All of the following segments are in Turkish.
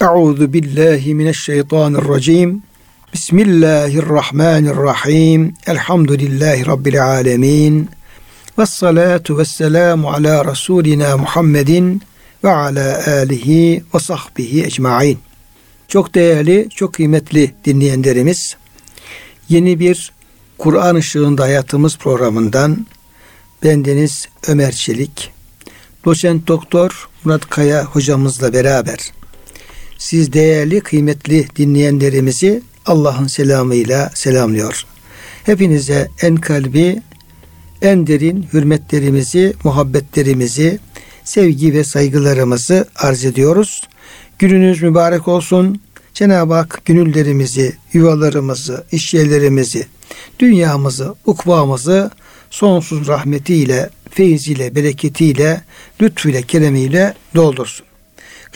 Euzu billahi mineşşeytanirracim. Bismillahirrahmanirrahim. Elhamdülillahi rabbil alamin. Ves salatu vesselamu ala rasulina Muhammedin ve ala alihi ve sahbihi ecmaîn. Çok değerli, çok kıymetli dinleyenlerimiz, yeni bir Kur'an ışığında hayatımız programından bendeniz Ömer Çelik, doçent doktor Murat Kaya hocamızla beraber siz değerli kıymetli dinleyenlerimizi Allah'ın selamıyla selamlıyor. Hepinize en kalbi, en derin hürmetlerimizi, muhabbetlerimizi, sevgi ve saygılarımızı arz ediyoruz. Gününüz mübarek olsun. Cenab-ı Hak gönüllerimizi, yuvalarımızı, işyerlerimizi, dünyamızı, ukvamızı sonsuz rahmetiyle, feyziyle, bereketiyle, lütfuyla, keremiyle doldursun.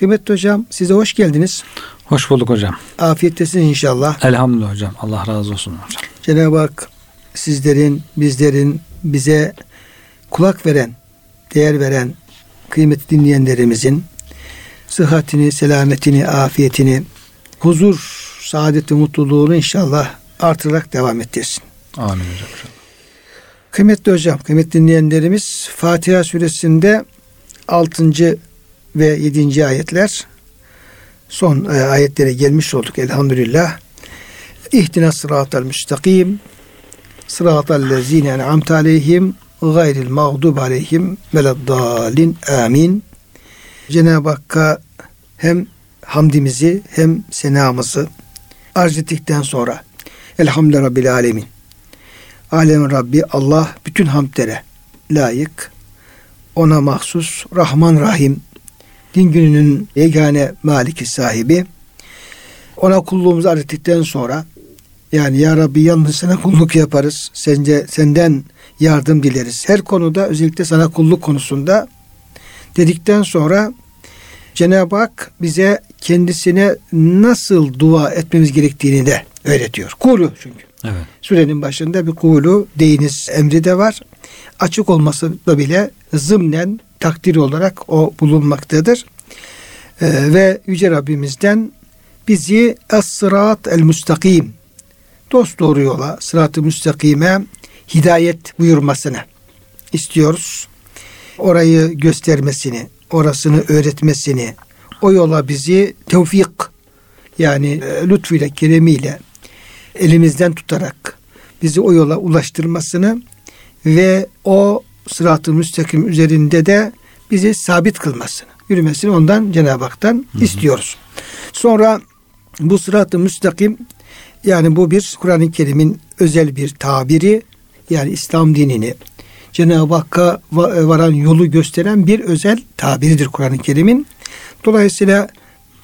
Kıymetli hocam size hoş geldiniz. Hoş bulduk hocam. Afiyettesin inşallah. Elhamdülillah hocam. Allah razı olsun hocam. Cenab-ı Hak sizlerin, bizlerin bize kulak veren, değer veren kıymetli dinleyenlerimizin sıhhatini, selametini, afiyetini, huzur, saadeti, mutluluğunu inşallah artırarak devam ettirsin. Amin hocam. Kıymetli hocam, kıymetli dinleyenlerimiz Fatiha suresinde 6. ve 7. ayetler son e, ayetlere gelmiş olduk elhamdülillah. İhtina sıratal müstakim sıratal lezine en'amte aleyhim gayril mağdub aleyhim veleddalin amin. Cenab-ı Hakk'a hem hamdimizi hem senamızı arz ettikten sonra Elhamdülillah Rabbil Alemin. Alemin Rabbi Allah bütün hamdlere layık. Ona mahsus Rahman Rahim. Din gününün yegane maliki sahibi. Ona kulluğumuzu arz ettikten sonra yani ya Rabbi yalnız sana kulluk yaparız. Sence, senden yardım dileriz. Her konuda özellikle sana kulluk konusunda dedikten sonra Cenab-ı Hak bize kendisine nasıl dua etmemiz gerektiğini de öğretiyor. Kulu çünkü. Evet. Sürenin başında bir kulu deyiniz emri de var. Açık olması da bile zımnen takdir olarak o bulunmaktadır. Ee, ve Yüce Rabbimizden bizi es-sırat el-müstakim dost doğru yola, sırat-ı müstakime hidayet buyurmasını istiyoruz. Orayı göstermesini, orasını öğretmesini, o yola bizi tevfik yani e, lütfuyla, keremiyle elimizden tutarak bizi o yola ulaştırmasını ve o sırat-ı müstakim üzerinde de bizi sabit kılmasını, yürümesini ondan Cenab-ı Hak'tan hı hı. istiyoruz. Sonra bu sırat-ı müstakim yani bu bir Kur'an-ı Kerim'in özel bir tabiri yani İslam dinini Cenab-ı Hakk'a varan yolu gösteren bir özel tabiridir Kur'an-ı Kerim'in. Dolayısıyla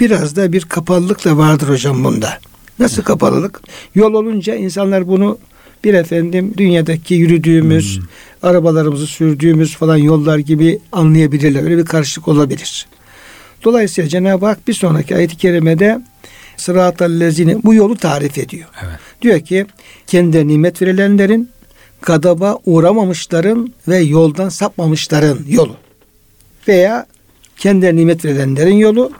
biraz da bir kapalılık da vardır hocam bunda. Nasıl kapalılık? Yol olunca insanlar bunu bir efendim dünyadaki yürüdüğümüz, hmm. arabalarımızı sürdüğümüz falan yollar gibi anlayabilirler. Öyle bir karışıklık olabilir. Dolayısıyla Cenab-ı Hak bir sonraki ayet-i kerimede sıratal lezine bu yolu tarif ediyor. Evet. Diyor ki kendi nimet verilenlerin gadaba uğramamışların ve yoldan sapmamışların yolu. Veya kendi nimet verilenlerin yolu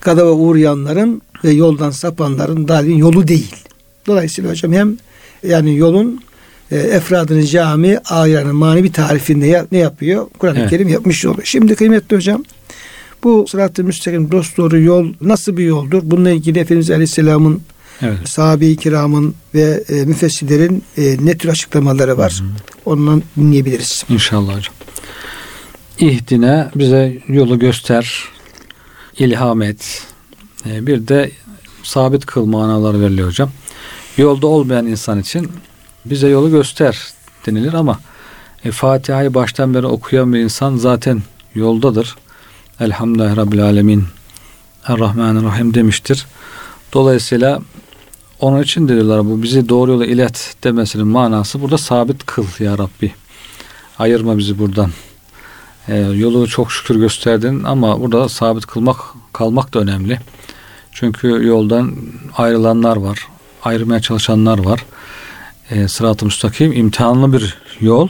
gadaba uğrayanların ve yoldan sapanların dalin yolu değil. Dolayısıyla hocam hem yani yolun e, efradını cami ayarının manevi tarifinde ya, ne yapıyor? Kur'an-ı evet. Kerim yapmış oluyor. Şimdi kıymetli hocam bu sırat-ı müstakim dost doğru yol nasıl bir yoldur? Bununla ilgili Efendimiz Aleyhisselam'ın evet. sahabe-i kiramın ve e, müfessirlerin e, ne tür açıklamaları var? Hı hı. Ondan dinleyebiliriz. İnşallah hocam. İhdine bize yolu göster, ilham et. E, bir de sabit kıl manalar veriliyor hocam. Yolda olmayan insan için bize yolu göster denilir ama e, Fatiha'yı baştan beri okuyan bir insan zaten yoldadır. Elhamdülillahi Rabbil Alemin Errahmanirrahim demiştir. Dolayısıyla onun için dediler bu bizi doğru yola ilet demesinin manası burada sabit kıl ya Rabbi. Ayırma bizi buradan. E, yolu çok şükür gösterdin ama burada sabit kılmak kalmak da önemli. Çünkü yoldan ayrılanlar var. Ayrılmaya çalışanlar var. E, sırat-ı müstakim imtihanlı bir yol.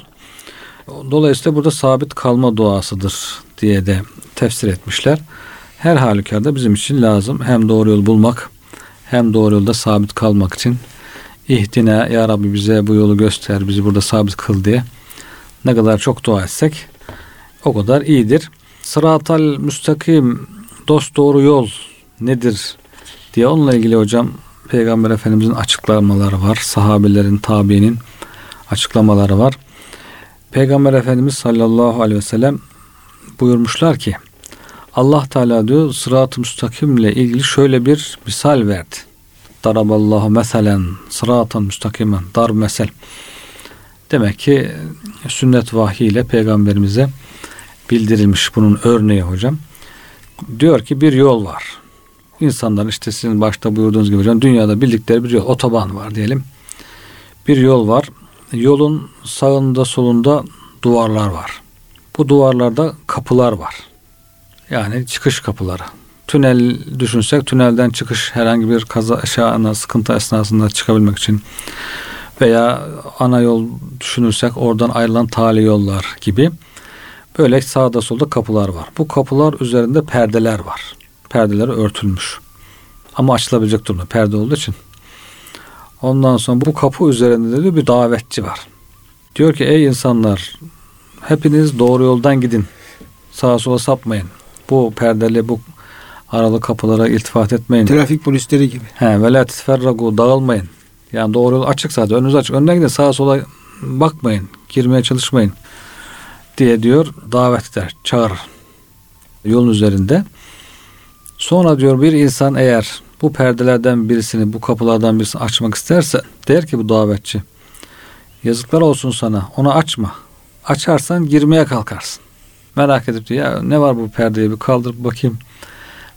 Dolayısıyla burada sabit kalma duasıdır diye de tefsir etmişler. her halükarda bizim için lazım. Hem doğru yol bulmak hem doğru yolda sabit kalmak için ihdine ya Rabbi bize bu yolu göster bizi burada sabit kıl diye ne kadar çok dua etsek o kadar iyidir. Sıratal müstakim dost doğru yol nedir diye onunla ilgili hocam Peygamber Efendimizin açıklamaları var. Sahabelerin, tabiinin açıklamaları var. Peygamber Efendimiz sallallahu aleyhi ve sellem buyurmuşlar ki Allah Teala diyor sırat-ı müstakimle ilgili şöyle bir misal verdi. Daraballahu meselen sıratan müstakimen dar mesel. Demek ki sünnet vahiy ile peygamberimize bildirilmiş bunun örneği hocam. Diyor ki bir yol var. İnsanlar işte sizin başta buyurduğunuz gibi hocam dünyada bildikleri bir yol otoban var diyelim. Bir yol var. Yolun sağında solunda duvarlar var. Bu duvarlarda kapılar var. Yani çıkış kapıları. Tünel düşünsek tünelden çıkış herhangi bir kaza aşağına sıkıntı esnasında çıkabilmek için veya ana yol düşünürsek oradan ayrılan tali yollar gibi böyle sağda solda kapılar var. Bu kapılar üzerinde perdeler var. Perdeler örtülmüş. Ama açılabilecek durumda perde olduğu için. Ondan sonra bu kapı üzerinde de bir davetçi var. Diyor ki ey insanlar hepiniz doğru yoldan gidin. Sağa sola sapmayın. Bu perdeli bu aralı kapılara iltifat etmeyin. Trafik polisleri gibi. He, ve la dağılmayın. Yani doğru yol açık zaten. Önünüz açık. Önden gidin sağa sola bakmayın. Girmeye çalışmayın. Diye diyor davet eder. Çağırır. Yolun üzerinde. Sonra diyor bir insan eğer bu perdelerden birisini, bu kapılardan birisini açmak isterse der ki bu davetçi yazıklar olsun sana onu açma. Açarsan girmeye kalkarsın. Merak edip diyor ya ne var bu perdeyi bir kaldırıp bakayım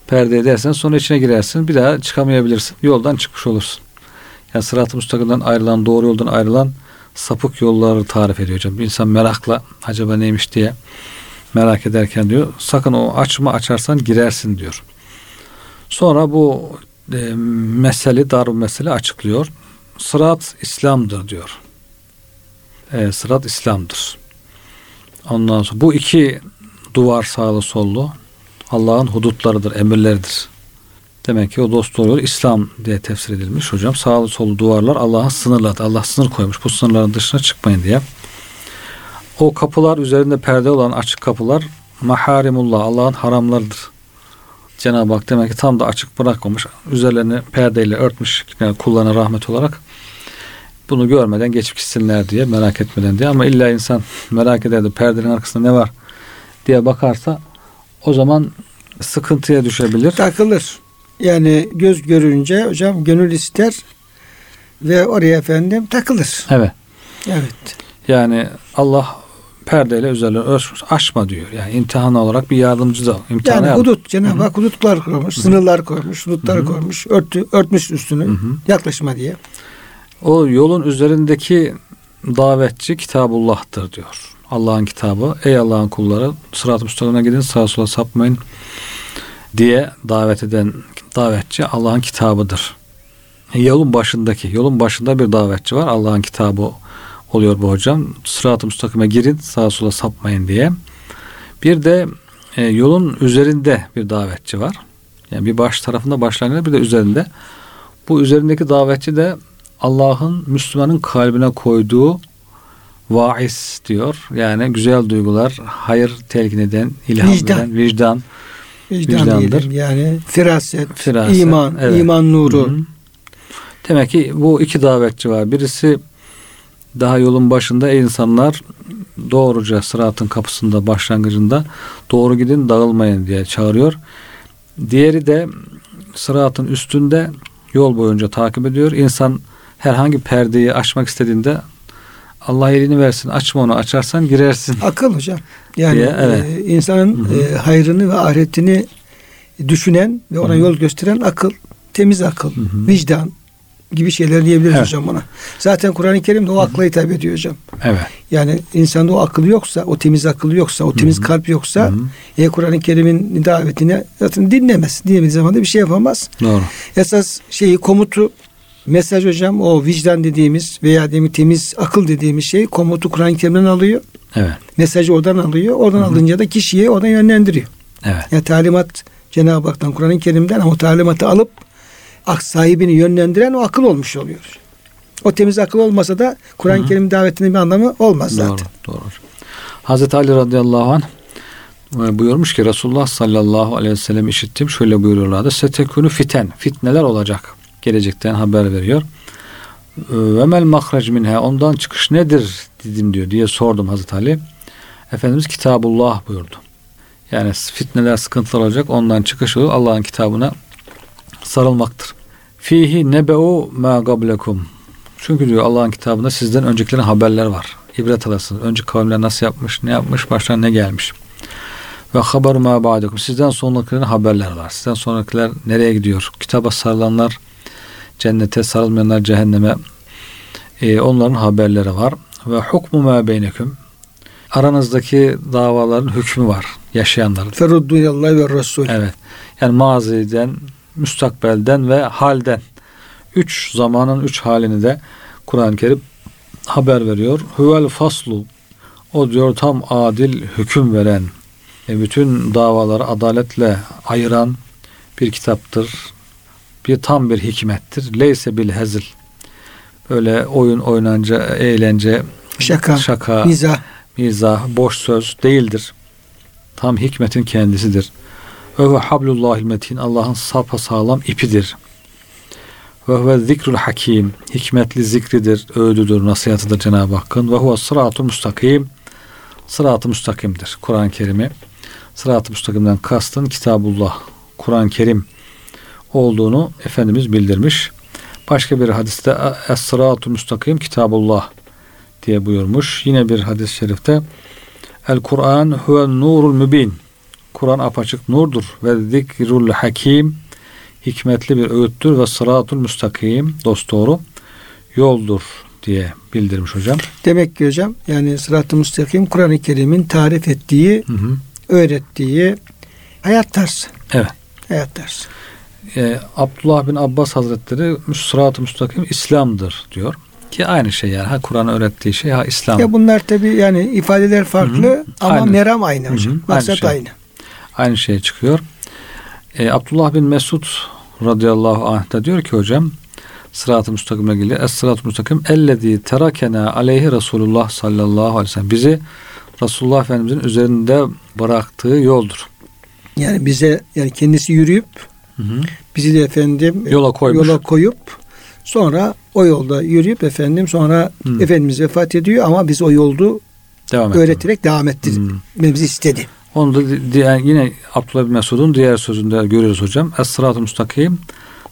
perdeyi dersen sonra içine girersin bir daha çıkamayabilirsin. Yoldan çıkmış olursun. Yani sırat-ı müstakimden ayrılan doğru yoldan ayrılan sapık yolları tarif ediyor hocam. Bir insan merakla acaba neymiş diye merak ederken diyor sakın o açma açarsan girersin diyor. Sonra bu e, mesele dar mesele açıklıyor. Sırat İslam'dır diyor. E, sırat İslam'dır. Ondan sonra bu iki duvar sağlı sollu Allah'ın hudutlarıdır, emirleridir. Demek ki o dost doğru İslam diye tefsir edilmiş hocam. Sağlı sollu duvarlar Allah'ın sınırları. Allah sınır koymuş. Bu sınırların dışına çıkmayın diye. O kapılar üzerinde perde olan açık kapılar maharimullah Allah'ın haramlarıdır. Cenab-ı Hak demek ki tam da açık bırakmamış. Üzerlerini perdeyle örtmüş yani kullana rahmet olarak. Bunu görmeden geçip gitsinler diye merak etmeden diye ama illa insan merak eder de perdenin arkasında ne var diye bakarsa o zaman sıkıntıya düşebilir. Takılır. Yani göz görünce hocam gönül ister ve oraya efendim takılır. Evet. Evet. Yani Allah perdeyle üzerine örtmüş. Aşma diyor. Yani imtihan olarak bir yardımcı da. Yani yardım. hudut. Cenab-ı Hak hudutlar koymuş. Hı-hı. Sınırlar koymuş. Hudutları Hı-hı. koymuş. Örtü, örtmüş üstünü. Hı-hı. Yaklaşma diye. O yolun üzerindeki davetçi Kitabullah'tır diyor. Allah'ın kitabı. Ey Allah'ın kulları sırat-ı müstakimine gidin sağa sola sapmayın diye davet eden davetçi Allah'ın kitabıdır. Yolun başındaki, yolun başında bir davetçi var. Allah'ın kitabı oluyor bu hocam. Sırat-ı müstakime girin sağa sola sapmayın diye. Bir de e, yolun üzerinde bir davetçi var. Yani bir baş tarafında başlangıçta bir de üzerinde. Bu üzerindeki davetçi de Allah'ın Müslümanın kalbine koyduğu vaiz diyor. Yani güzel duygular, hayır telkin eden, ilham vicdan. eden, vicdan. Vicdan vicdandır. Diyelim yani firaset, firaset iman, evet. iman nuru. Hı-hı. Demek ki bu iki davetçi var. Birisi daha yolun başında insanlar doğruca sıratın kapısında başlangıcında doğru gidin dağılmayın diye çağırıyor. Diğeri de sıratın üstünde yol boyunca takip ediyor. İnsan herhangi perdeyi açmak istediğinde Allah elini versin açma onu açarsan girersin. Akıl hocam. Yani diye, evet. e, insanın E, hayrını ve ahiretini düşünen ve ona Hı-hı. yol gösteren akıl, temiz akıl, Hı-hı. vicdan gibi şeyler diyebiliriz evet. hocam ona. Zaten Kur'an-ı Kerim de o akla hitap ediyor hocam. Evet. Yani insanda o akıl yoksa, o temiz akıl yoksa, o temiz Hı-hı. kalp yoksa e, Kur'an-ı Kerim'in davetini zaten dinlemez. Dinlemediği zaman da bir şey yapamaz. Doğru. Esas şeyi komutu mesaj hocam o vicdan dediğimiz veya demin temiz akıl dediğimiz şey komutu Kur'an-ı Kerim'den alıyor. Evet. Mesajı oradan alıyor. Oradan Hı-hı. alınca da kişiyi oradan yönlendiriyor. Evet. Yani talimat Cenab-ı Hak'tan Kur'an-ı Kerim'den o talimatı alıp ak sahibini yönlendiren o akıl olmuş oluyor. O temiz akıl olmasa da Kur'an-ı Kerim davetinin bir anlamı olmaz zaten. Doğru, doğru. Hazreti Ali radıyallahu anh e, buyurmuş ki Resulullah sallallahu aleyhi ve sellem işittim. Şöyle buyuruyorlardı. Setekunu fiten. Fitneler olacak. Gelecekten haber veriyor. Ve mel mahrac minha. Ondan çıkış nedir dedim diyor diye sordum Hazreti Ali. Efendimiz Kitabullah buyurdu. Yani fitneler sıkıntılar olacak. Ondan çıkış olur. Allah'ın kitabına sarılmaktır. Fihi nebeu ma gablekum. Çünkü diyor Allah'ın kitabında sizden öncekilerin haberler var. İbret alasınız. Önce kavimler nasıl yapmış, ne yapmış, başlarına ne gelmiş. Ve haber ma ba'dekum. Sizden sonrakilerin haberler var. Sizden sonrakiler nereye gidiyor? Kitaba sarılanlar cennete, sarılmayanlar cehenneme. Ee, onların haberleri var. Ve hukmu ma beyneküm. Aranızdaki davaların hükmü var. Yaşayanların. Feruddu ilallah ve Resul. Evet. Yani maziden, müstakbelden ve halden. Üç zamanın üç halini de Kur'an-ı Kerim haber veriyor. Huvel faslu. O diyor tam adil hüküm veren, bütün davaları adaletle ayıran bir kitaptır. Bir tam bir hikmettir. Leyse bil hezil. Böyle oyun oynanca, eğlence, şaka, şaka mizah, mizah, boş söz değildir. Tam hikmetin kendisidir. Ve hablullahil metin Allah'ın sapa sağlam ipidir. Ve huve zikrul hakim hikmetli zikridir, öğüdüdür, nasihatıdır Cenab-ı Hakk'ın. Ve huve sıratı müstakim sıratı müstakimdir. Kur'an-ı Kerim'i sırat-ı müstakimden kastın Kitabullah, Kur'an-ı Kerim olduğunu Efendimiz bildirmiş. Başka bir hadiste Es-sırat-ı müstakim Kitabullah diye buyurmuş. Yine bir hadis-i şerifte El Kur'an huve nurul mübin. Kur'an apaçık nurdur ve zikrul hakim hikmetli bir öğüttür ve sıratul müstakim dosdoğru yoldur diye bildirmiş hocam. Demek ki hocam yani sırat-ı müstakim Kur'an-ı Kerim'in tarif ettiği, hı hı. öğrettiği hayat tarzı. Evet. Hayat tarzı. Ee, Abdullah bin Abbas Hazretleri sırat-ı müstakim İslam'dır diyor. Ki aynı şey yani. Ha Kur'an öğrettiği şey ha İslam. Ya bunlar tabi yani ifadeler farklı Hı-hı. ama aynı. meram aynı hocam. Hı-hı. Maksat aynı, şey. aynı. Aynı şey çıkıyor. Ee, Abdullah bin Mesud radıyallahu anh da diyor ki hocam sırat-ı müstakimle ilgili es sırat-ı müstakim ellezî terakena aleyhi Resulullah sallallahu aleyhi ve sellem bizi Resulullah Efendimizin üzerinde bıraktığı yoldur. Yani bize yani kendisi yürüyüp hı hı. bizi de efendim yola koymuş. Yola koyup sonra o yolda yürüyüp efendim sonra hı. Efendimiz vefat ediyor ama biz o yoldu devam öğreterek devam ettirmemizi istedi. Onu da diğer, yine Abdullah bin Mesud'un diğer sözünde görüyoruz hocam. Es-sırat-ı müstakim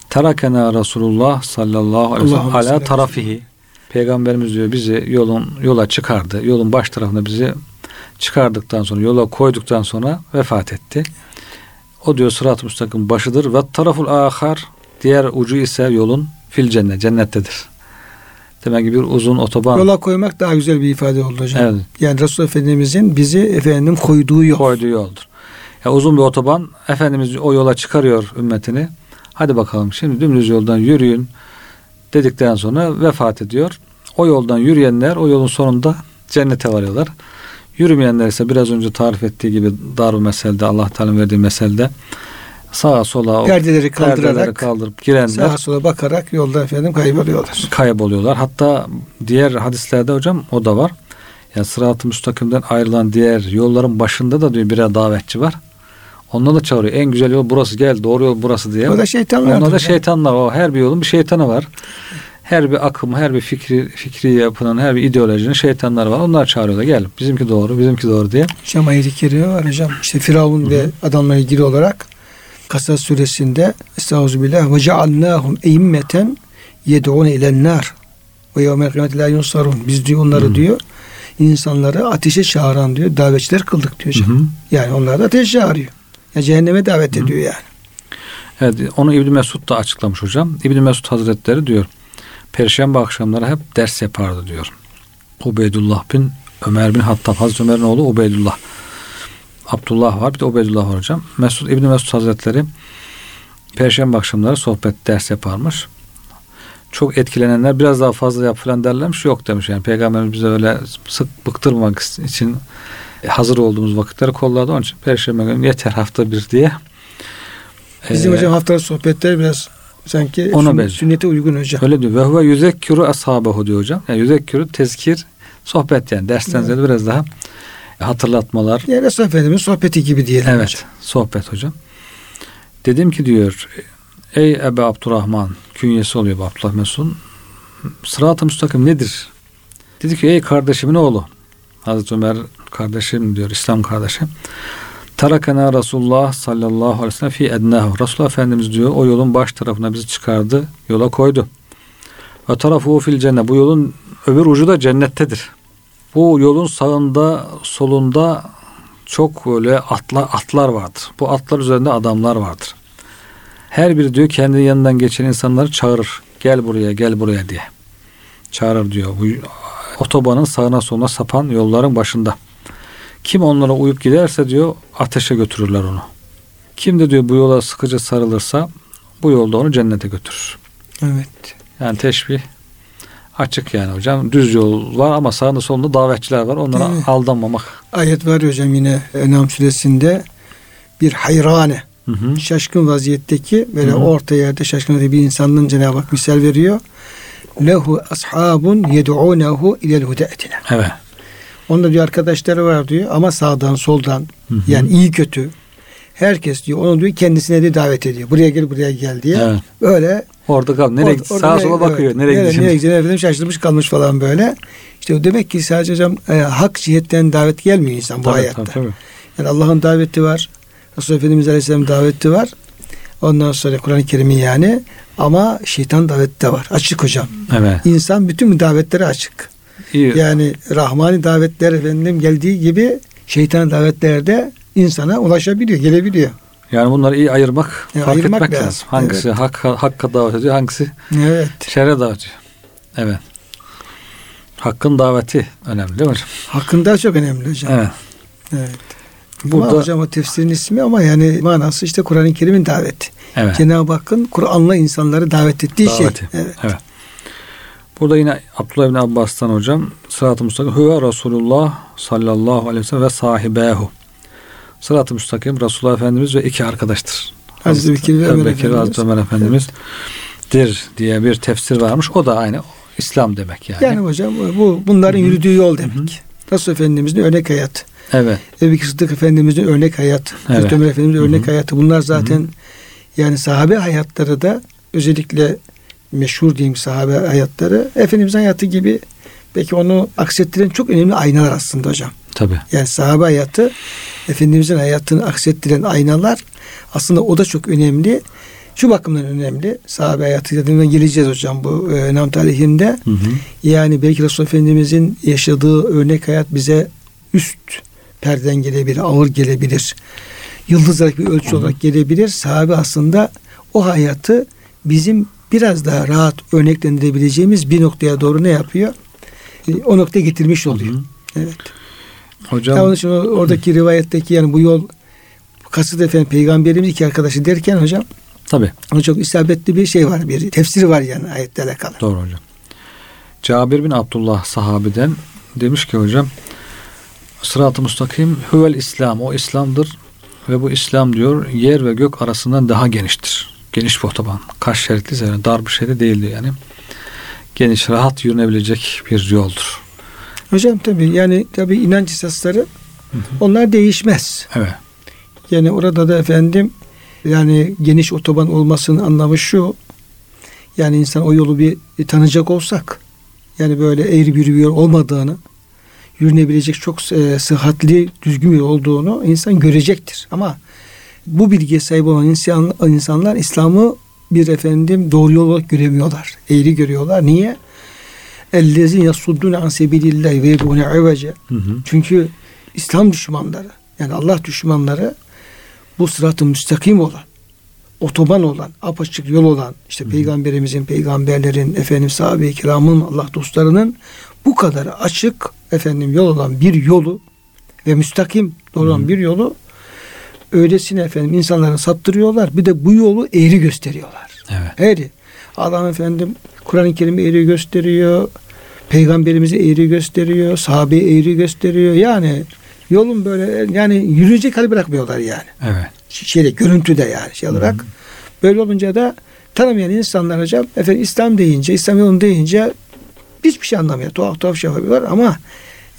terakena Resulullah sallallahu aleyhi ve sellem ala tarafihi. Peygamberimiz diyor bizi yolun yola çıkardı. Yolun baş tarafına bizi çıkardıktan sonra yola koyduktan sonra vefat etti. O diyor sırat-ı müstakim başıdır ve taraful ahar diğer ucu ise yolun fil cennet cennettedir. Demek ki bir uzun otoban. Yola koymak daha güzel bir ifade oldu hocam. Evet. Yani Resul Efendimizin bizi efendim koyduğu yol. Koyduğu yoldur. Ya uzun bir otoban Efendimiz o yola çıkarıyor ümmetini. Hadi bakalım şimdi dümdüz yoldan yürüyün dedikten sonra vefat ediyor. O yoldan yürüyenler o yolun sonunda cennete varıyorlar. Yürümeyenler ise biraz önce tarif ettiği gibi dar meselede Allah Teala verdiği meselede sağa sola perdeleri kaldırarak perdeleri kaldırıp girenler sağa sola bakarak yolda efendim kayboluyorlar. Kayboluyorlar. Hatta diğer hadislerde hocam o da var. Yani sırat-ı müstakimden ayrılan diğer yolların başında da diyor birer davetçi var. Onunla da çağırıyor. En güzel yol burası gel. Doğru yol burası diye. O da şeytanlar. Onlar da şeytanlar. O her bir yolun bir şeytanı var. Her bir akım, her bir fikri, fikri yapının, her bir ideolojinin şeytanları var. Onlar çağırıyorlar. Gel bizimki doğru, bizimki doğru diye. Hocam ayet var hocam. İşte Firavun ve adamla ilgili olarak Kasas suresinde Estağfirullah ve cealnâhum eimmeten yed'ûne ilennâr ve yevmel kıyameti la yunsarun. Biz diyor onları hmm. diyor insanları ateşe çağıran diyor davetçiler kıldık diyor. Hmm. Yani onlar da ateşe çağırıyor. Ya cehenneme davet hmm. ediyor yani. Evet onu İbn Mesud da açıklamış hocam. İbn Mesud Hazretleri diyor Perşembe akşamları hep ders yapardı diyor. Ubeydullah bin Ömer bin Hattab Hazreti Ömer'in oğlu Ubeydullah. Abdullah var bir de Ubeydullah var hocam. Mesud İbni Mesud Hazretleri Perşembe akşamları sohbet ders yaparmış. Çok etkilenenler biraz daha fazla yap falan derlermiş. Yok demiş yani peygamberimiz bize öyle sık bıktırmamak için hazır olduğumuz vakitleri kolladı. Onun için Perşembe günü yeter hafta bir diye Bizim Ee, hocam haftalık sohbetler biraz sanki Ona benziyor. sünnete uygun hocam. Öyle diyor. Ve huve yüzekkiru ashabehu diyor hocam. Yani yüzekkiru tezkir sohbet yani. Dersten Evet. biraz daha hatırlatmalar. Yani Resulullah Efendimiz'in sohbeti gibi diyelim Evet. hocam. Sohbet hocam. Dedim ki diyor Ey Ebu Abdurrahman künyesi oluyor bu Abdullah Mesud'un. Sırat-ı müstakim nedir? Dedi ki ey kardeşimin oğlu. Hazreti Ömer kardeşim diyor İslam kardeşim. Tarakana Resulullah sallallahu aleyhi ve sellem fi ednahu. Resulullah Efendimiz diyor o yolun baş tarafına bizi çıkardı. Yola koydu. Ve tarafu fil cennet. Bu yolun öbür ucu da cennettedir. Bu yolun sağında solunda çok böyle atlar, atlar vardır. Bu atlar üzerinde adamlar vardır. Her biri diyor kendi yanından geçen insanları çağırır. Gel buraya gel buraya diye. Çağırır diyor. Bu otobanın sağına soluna sapan yolların başında. Kim onlara uyup giderse diyor ateşe götürürler onu. Kim de diyor bu yola sıkıca sarılırsa bu yolda onu cennete götürür. Evet. Yani teşbih açık yani hocam. Düz yol var ama sağında solunda davetçiler var. Onlara Değil mi? aldanmamak. Ayet var hocam yine Enam suresinde bir hayrane Hı hı. şaşkın vaziyetteki böyle Hı hı. orta yerde şaşkın bir insanın Cenab-ı Hak misal veriyor. Lehu ashabun yed'unehu ilel hudaetine. Evet. Onda diyor arkadaşları var diyor ama sağdan soldan Hı hı. yani iyi kötü herkes diyor onu diyor kendisine de davet ediyor. Buraya gel buraya gel diye. Evet. Öyle Orada kal. Nereye Orada- Sağa sola bakıyor. evet. Nereye gideceğim? nereye gideceğini efendim şaşırmış kalmış falan böyle. İşte demek ki sadece hocam e, hak cihetten davet gelmiyor insan bu Tabii, hayatta. tabii, tabii. Yani Allah'ın daveti var. Resulullah Efendimiz Aleyhisselam'ın daveti var. Ondan sonra Kur'an-ı Kerim'in yani. Ama şeytan daveti de var. Açık hocam. Evet. İnsan bütün davetlere açık. İyi. Yani Rahmani davetler efendim geldiği gibi şeytan davetler de insana ulaşabiliyor, gelebiliyor. Yani bunları iyi ayırmak, Ya, fark ayırmak etmek lazım. lazım. Hangisi Evet. hak, hakka davet ediyor, hangisi Evet. şerre davet ediyor. Evet. Hakkın daveti önemli değil mi hocam? Hakkında çok önemli hocam. Evet. Evet. Burada Ama hocam o tefsirin ismi ama yani manası işte Kur'an-ı Kerim'in daveti. evet. Cenab-ı Hakk'ın Kur'an'la insanları davet ettiği Daveti. şey. Evet. Evet. Burada yine Abdullah bin Abbas'tan hocam sırat-ı müstakim Hüve Resulullah sallallahu aleyhi ve sellem ve sahibehu. Sırat-ı müstakim Resulullah Efendimiz ve iki arkadaştır. Hazreti Bekir ve Ömer Bekir. Hazreti Ömer Efendimiz dir diye bir tefsir varmış. O da aynı İslam demek yani. Yani hocam bu bunların Hı hı. yürüdüğü yol demek. Hı hı. Resul Efendimizin örnek hayat. evet. Ebu Bekir Sıddık Efendimizin örnek hayat. Evet. Ömer Efendimizin Hı hı. örnek hayatı. Bunlar zaten yani sahabe hayatları da özellikle meşhur diyeyim sahabe hayatları Efendimizin hayatı gibi belki onu aksettiren çok önemli aynalar aslında hocam. Tabi. Yani sahabe hayatı Efendimizin hayatını aksettiren aynalar aslında o da çok önemli. Şu bakımdan önemli. Sahabe hayatı dediğimden geleceğiz hocam bu e, Nam tarihinde. Hı hı. Yani belki Resulullah Efendimizin yaşadığı örnek hayat bize üst perden gelebilir, ağır gelebilir. Yıldızlar bir ölçü olarak gelebilir. Sahabe aslında o hayatı bizim biraz daha rahat örneklendirebileceğimiz bir noktaya doğru ne yapıyor? E, O noktaya getirmiş oluyor. Hı hı. Evet. Hocam Ya onun için oradaki rivayetteki yani bu yol kasıt efendim peygamberimiz iki arkadaşı derken hocam tabi o çok isabetli bir şey var. Bir tefsiri var yani ayetle alakalı. doğru hocam. Cabir bin Abdullah sahabeden demiş ki hocam Sırat-ı müstakim huvel İslam o İslam'dır ve bu İslam diyor yer ve gök arasından daha geniştir. Geniş bir otoban. Kaç şeritli yani dar bir şey de değildi yani. Geniş rahat yürünebilecek bir yoldur. Hocam tabi yani tabi inanç esasları onlar değişmez. Evet. Yani orada da efendim yani geniş otoban olmasının anlamı şu. Yani insan o yolu bir tanıyacak olsak yani böyle eğri bir yol olmadığını yürünebilecek çok e, sıhhatli düzgün bir yol olduğunu insan görecektir. Ama bu bilgiye sahip olan insan, insanlar İslam'ı bir efendim doğru yol olarak göremiyorlar. Eğri görüyorlar. Niye? Ellezin yasuddun an sebilillahi ve yebune evece. Hı hı. Çünkü İslam düşmanları yani Allah düşmanları bu sıratı müstakim olan otoban olan, apaçık yol olan işte peygamberimizin, peygamberlerin, efendim sahabe-i kiramın, Allah dostlarının bu kadar açık efendim yol olan bir yolu ve müstakim olan bir yolu öylesine efendim insanlara saptırıyorlar. Bir de bu yolu eğri gösteriyorlar. Evet. Eğri. Adam efendim Kur'an-ı Kerim'i eğri gösteriyor. Peygamberimizi eğri gösteriyor. Sahabeyi eğri gösteriyor. Yani yolun böyle yani yürüyecek hali bırakmıyorlar yani. Evet. şeyde görüntüde yani şey olarak. Hı. Böyle olunca da tanımayan insanlar hocam efendim İslam deyince, İslam yolunu deyince hiçbir şey anlamıyor. Tuhaf tuhaf şey yapıyorlar ama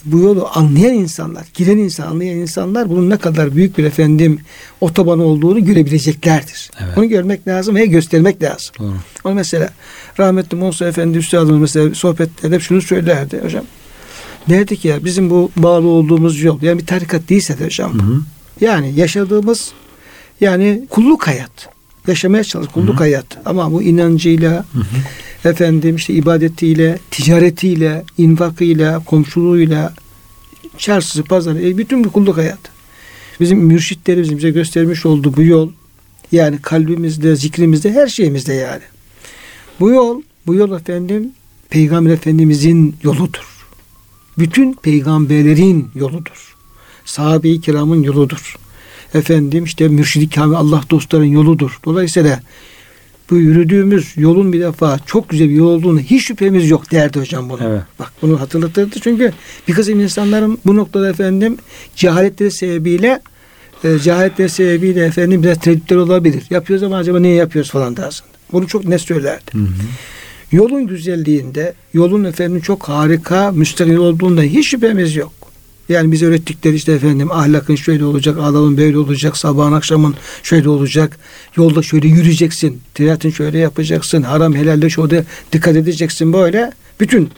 bu yolu anlayan insanlar, giren insan, anlayan insanlar bunun ne kadar büyük bir efendim otoban olduğunu görebileceklerdir. Evet. Onu görmek lazım ve göstermek lazım. Doğru. Onu mesela rahmetli Musa Efendi Üstadımız mesela sohbetlerde şunu söylerdi hocam. Derdi ki ya bizim bu bağlı olduğumuz yol yani bir tarikat değilse de hocam. Hı hı. Yani yaşadığımız yani kulluk hayat. Yaşamaya çalış kulluk hı hı. hayat. Ama bu inancıyla hı hı. Efendim işte ibadetiyle, ticaretiyle, infakıyla, komşuluğuyla, çarşısı, pazarı, e, bütün bir kulluk hayat. Bizim mürşitlerimizin bize göstermiş olduğu bu yol yani kalbimizde, zikrimizde, her şeyimizde yani. Bu yol, bu yol efendim Peygamber Efendimizin yoludur bütün peygamberlerin yoludur. Sahabe-i kiramın yoludur. Efendim işte mürşid-i kamil Allah dostların yoludur. Dolayısıyla bu yürüdüğümüz yolun bir defa çok güzel bir yol olduğunu hiç şüphemiz yok derdi hocam bunu. Evet. Bak bunu hatırlatırdı çünkü bir kısım insanların bu noktada efendim cehaletleri sebebiyle e, cehaletleri sebebiyle efendim biraz tereddütler olabilir. Yapıyoruz ama acaba niye yapıyoruz falan dersin. Bunu çok net söylerdi. Hı hı. Yolun güzelliğinde, yolun efendim çok harika, müstakil olduğunda hiç şüphemiz yok. Yani bize öğrettikleri işte efendim ahlakın şöyle olacak, adamın böyle olacak, sabahın akşamın şöyle olacak, yolda şöyle yürüyeceksin, ticaretin şöyle yapacaksın, haram helalle şöyle dikkat edeceksin böyle. Bütün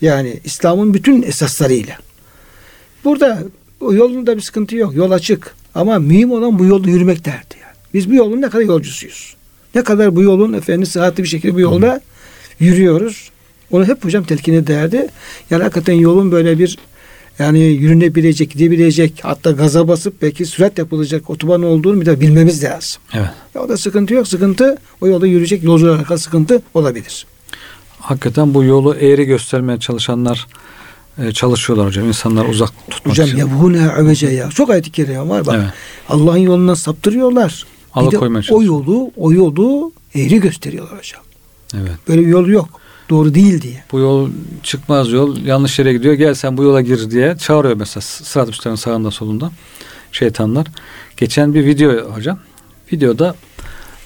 yani İslam'ın bütün esaslarıyla. Burada o yolun da bir sıkıntı yok. Yol açık. Ama mühim olan bu yolda yürümek derdi. Yani. Biz bu yolun ne kadar yolcusuyuz. Ne kadar bu yolun efendim sıhhatli bir şekilde bu yolda yürüyoruz. Onu hep hocam telkin ederdi. Yani hakikaten yolun böyle bir yani yürünebilecek, gidebilecek hatta gaza basıp belki sürat yapılacak otoban olduğunu bir de bilmemiz lazım. Evet. Ya o da sıkıntı yok. Sıkıntı o yolda yürüyecek yolcularla alakalı sıkıntı olabilir. Hakikaten bu yolu eğri göstermeye çalışanlar e, çalışıyorlar hocam. İnsanlar uzak tutmak hocam, için. Hocam ya bu ne övece ya. Çok ayet-i kerime var bak. Evet. Allah'ın yolundan saptırıyorlar. Bir de o yolu, o yolu eğri gösteriyorlar hocam. Evet. Böyle bir yol yok. Doğru değil diye. Bu yol çıkmaz yol. Yanlış yere gidiyor. Gel sen bu yola gir diye çağırıyor mesela sırat üstlerinin sağında solunda şeytanlar. Geçen bir video hocam. Videoda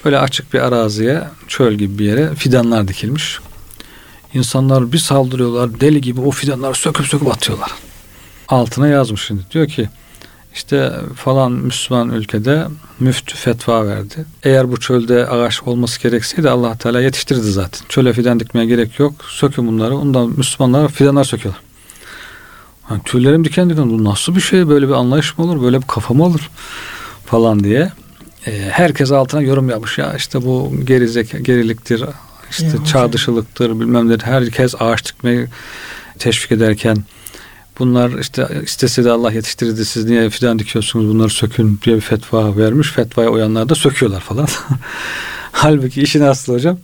böyle açık bir araziye çöl gibi bir yere fidanlar dikilmiş. İnsanlar bir saldırıyorlar deli gibi o fidanları söküp söküp atıyorlar. Altına yazmış şimdi. Diyor ki işte falan Müslüman ülkede müftü fetva verdi. Eğer bu çölde ağaç olması gerekseydi Allah Teala yetiştirdi zaten. Çöle fidan dikmeye gerek yok. Sökün bunları. Ondan Müslümanlar fidanlar söküyorlar. Yani tüylerim diken diken bu nasıl bir şey böyle bir anlayış mı olur böyle bir kafa mı olur falan diye e, herkes altına yorum yapmış ya işte bu gerizek geriliktir işte ya, çağ dışılıktır bilmem ne herkes ağaç dikmeyi teşvik ederken Bunlar işte istese de Allah yetiştirdi siz niye fidan dikiyorsunuz bunları sökün diye bir fetva vermiş. Fetvaya uyanlar da söküyorlar falan. Halbuki işin aslı hocam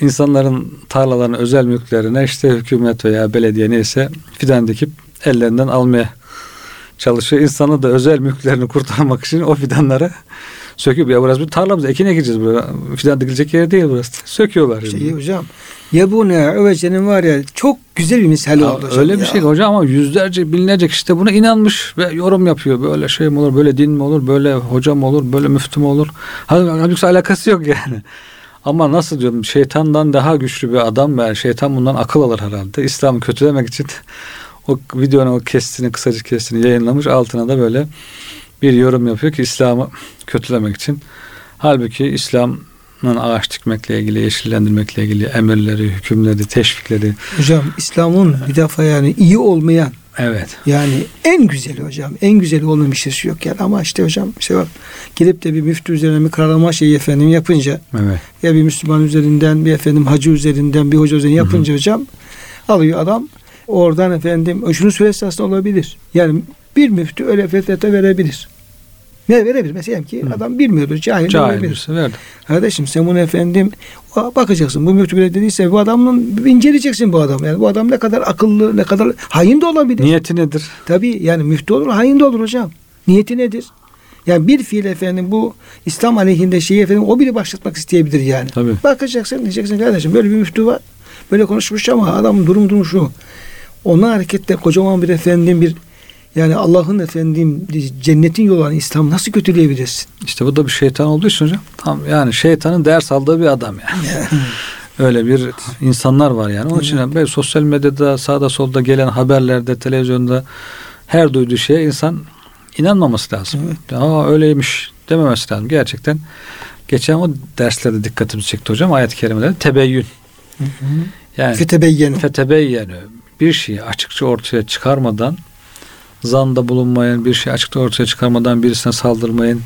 insanların tarlaların özel mülklerine işte hükümet veya belediye neyse fidan dikip ellerinden almaya çalışıyor. İnsanı da özel mülklerini kurtarmak için o fidanları söküp ya burası bir tarlamız ekin ekeceğiz buraya. Fidan dikilecek yer değil burası. Söküyorlar. Şey şimdi. hocam ya bu ne Övece'nin var ya çok güzel bir misal oldu. Hocam öyle bir şey hocam ama yüzlerce binlerce kişi de buna inanmış ve yorum yapıyor. Böyle şey mi olur böyle din mi olur böyle hocam mı olur böyle müftü mü olur. Halbuki alakası yok yani. Ama nasıl diyorum şeytandan daha güçlü bir adam ve şeytan bundan akıl alır herhalde. İslam'ı kötülemek için o videonun o kestini kısacık kestini yayınlamış altına da böyle bir yorum yapıyor ki İslam'ı kötülemek için. Halbuki İslam'ın ağaç dikmekle ilgili, yeşillendirmekle ilgili emirleri, hükümleri, teşvikleri. Hocam İslam'ın bir defa yani iyi olmayan Evet. Yani en güzeli hocam. En güzeli olmayan bir şey yok yani. Ama işte hocam işte bak gidip de bir müftü üzerine bir karalama şeyi efendim yapınca evet. ya bir Müslüman üzerinden bir efendim hacı üzerinden bir hoca üzerinden yapınca Hı-hı. hocam alıyor adam oradan efendim şunu söylese aslında olabilir. Yani bir müftü öyle fetva verebilir. Ne verebilir? Mesela ki Hı. adam bilmiyordur, cahil, cahil olabilir. Verdi. Kardeşim sen bunu efendim bakacaksın. Bu müftü bile dediyse bu adamın inceleyeceksin bu adam. Yani bu adam ne kadar akıllı, ne kadar hain de olabilir. Niyeti nedir? Tabii yani müftü olur, hain de olur hocam. Niyeti nedir? Yani bir fiil efendim bu İslam aleyhinde şeyi efendim o biri başlatmak isteyebilir yani. Tabii. Bakacaksın diyeceksin kardeşim böyle bir müftü var. Böyle konuşmuş ama adamın durumu durumu şu. Ona hareketle kocaman bir efendim bir Yani Allah'ın efendim cennetin yolu olan İslam nasıl kötüleyebilirsin? İşte bu da bir şeytan olduğu için hocam. Tam yani şeytanın ders aldığı bir adam yani. Öyle bir insanlar var yani. Onun için yani sosyal medyada sağda solda gelen haberlerde, televizyonda her duyduğu şeye insan inanmaması lazım. Evet. Aa öyleymiş dememesi lazım. Gerçekten geçen o derslerde dikkatimizi çekti hocam. Ayet-i kerimelerde tebeyyün. Hı hı. Yani fetebeyyenu. Fetebeyyenu. Bir şeyi açıkça ortaya çıkarmadan zanda bulunmayın, bir şey açıkça ortaya çıkarmadan birisine saldırmayın.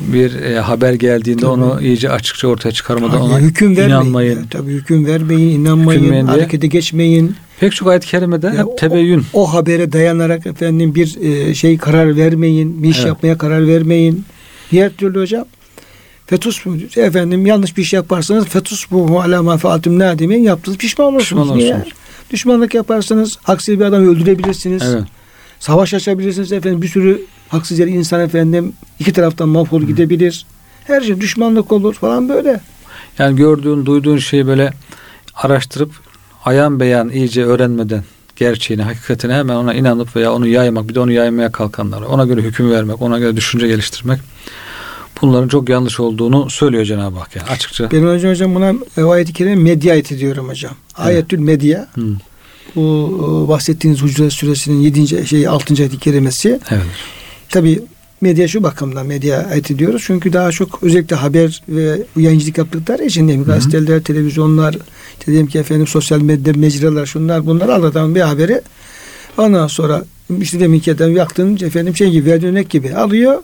Bir e, haber geldiğinde tabii. onu iyice açıkça ortaya çıkarmadan ona hüküm inanmayın. Vermeyin. Tabii hüküm vermeyin, inanmayın, harekete geçmeyin. Pek çok ayet-i kerimede ya hep tebeyyün. O, o habere dayanarak efendim bir e, şey karar vermeyin, bir iş evet. yapmaya karar vermeyin. Diğer türlü hocam fetus efendim yanlış bir şey yaparsanız fetus bu ala ma faaltum nadimin yaptınız pişman olursunuz. Pişman olursunuz. Düşmanlık yaparsanız haksız bir adam öldürebilirsiniz. Evet. Savaş açabilirsiniz efendim. Bir sürü haksız yere insan efendim iki taraftan mahvol gidebilir. Her şey düşmanlık olur falan böyle. Yani gördüğün, duyduğun şeyi böyle araştırıp ayan beyan iyice öğrenmeden gerçeğini, hakikatini hemen ona inanıp veya onu yaymak, bir de onu yaymaya kalkanlar, ona göre hüküm vermek, ona göre düşünce geliştirmek bunların çok yanlış olduğunu söylüyor Cenab-ı Hak yani açıkça. Ben hocam, hocam buna ayet-i kerime medya ayeti diyorum hocam. Ayetül medya. Hmm bu bahsettiğiniz Hucurat Suresinin 7. şey 6. ayet-i kerimesi. Evet. Tabi medya şu bakımdan medya ayeti diyoruz. Çünkü daha çok özellikle haber ve yayıncılık yaptıkları için değil mi? Gazeteler, televizyonlar, işte diyelim ki efendim sosyal medya mecralar şunlar bunlar anlatan bir haberi ondan sonra işte demin ki adam yaktığın efendim şey gibi verdiğin örnek gibi alıyor.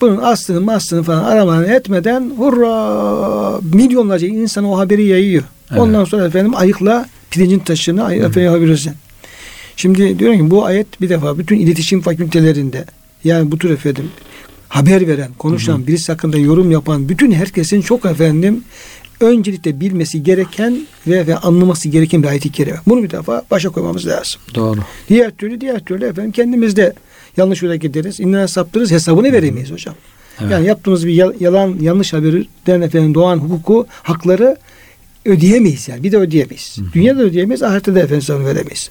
Bunun aslını aslını falan aramadan etmeden hurra milyonlarca insan o haberi yayıyor. Evet. Ondan sonra efendim ayıkla pirincin taşını ayıkla yapabilirsin. Şimdi diyorum ki bu ayet bir defa bütün iletişim fakültelerinde yani bu tür efendim haber veren, konuşan, hı hı. birisi hakkında yorum yapan bütün herkesin çok efendim öncelikle bilmesi gereken ve, ve anlaması gereken bir ayet-i kerime. Bunu bir defa başa koymamız lazım. Doğru. Diğer türlü diğer türlü efendim kendimizde yanlış yola gideriz. İnana saptırırız. Hesabını veremeyiz hocam. Evet. Yani yaptığımız bir yalan yanlış haberden efendim doğan hukuku, hakları ödeyemeyiz yani. Bir de ödeyemeyiz. Hı hı. Dünyada ödeyemeyiz, ahirette de efendim veremeyiz.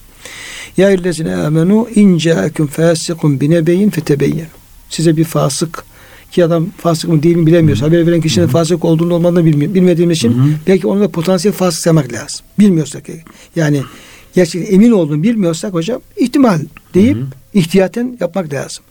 Ya illezine amenu in ca'akum fasikum binebeyin fetebeyyenu. Size bir fasık ki adam fasık mı değil mi bilemiyoruz. Haber veren kişinin Hı-hı. fasık olduğunu olmadığını bilmiyor. Bilmediğimiz için Hı-hı. belki onu da potansiyel fasık saymak lazım. Bilmiyorsak yani gerçekten emin olduğunu bilmiyorsak hocam ihtimal deyip Hı-hı. ihtiyaten yapmak lazım.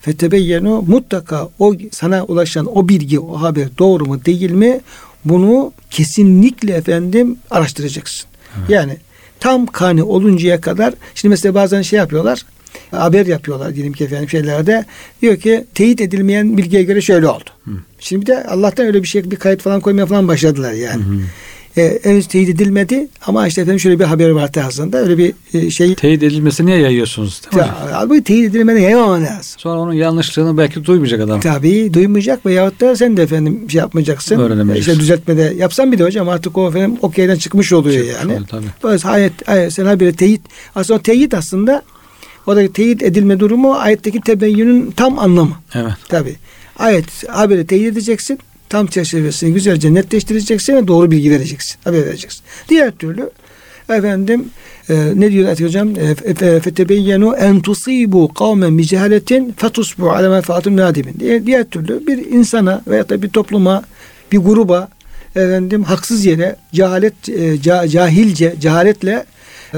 Fetebeyyenu mutlaka o sana ulaşan o bilgi, o haber doğru mu değil mi? Bunu kesinlikle efendim araştıracaksın. Evet. Yani tam kani oluncaya kadar şimdi mesela bazen şey yapıyorlar haber yapıyorlar diyelim ki efendim şeylerde diyor ki teyit edilmeyen bilgiye göre şöyle oldu. Hı. Şimdi bir de Allah'tan öyle bir şey bir kayıt falan koymaya falan başladılar yani. Hı hı e, henüz teyit edilmedi ama işte efendim şöyle bir haber var aslında öyle bir e, şey. Teyit edilmesi niye yayıyorsunuz? Abi teyit edilmeden yaymaman lazım. Sonra onun yanlışlığını belki duymayacak adam. Tabii duymayacak veyahut da sen de efendim şey yapmayacaksın. Öğrenemeyeceksin. İşte düzeltmede yapsan bir de hocam artık o efendim okeyden çıkmış oluyor çıkmış yani. Oluyor, tabii. Böyle ayet, ayet sen haberi teyit aslında o teyit aslında o da teyit edilme durumu ayetteki tebeyyünün tam anlamı. Evet. Tabii. Ayet haberi teyit edeceksin tam çerçevesini güzelce netleştireceksin ve doğru bilgi vereceksin. Haber vereceksin. Diğer türlü efendim e, ne diyor Atilla Hocam? E, fetebeyyenu en tusibu kavmen bi cehaletin fetusbu ala menfaatun nadimin. Diğer, diğer türlü bir insana veya da bir topluma, bir gruba efendim haksız yere cehalet e, cahilce cehaletle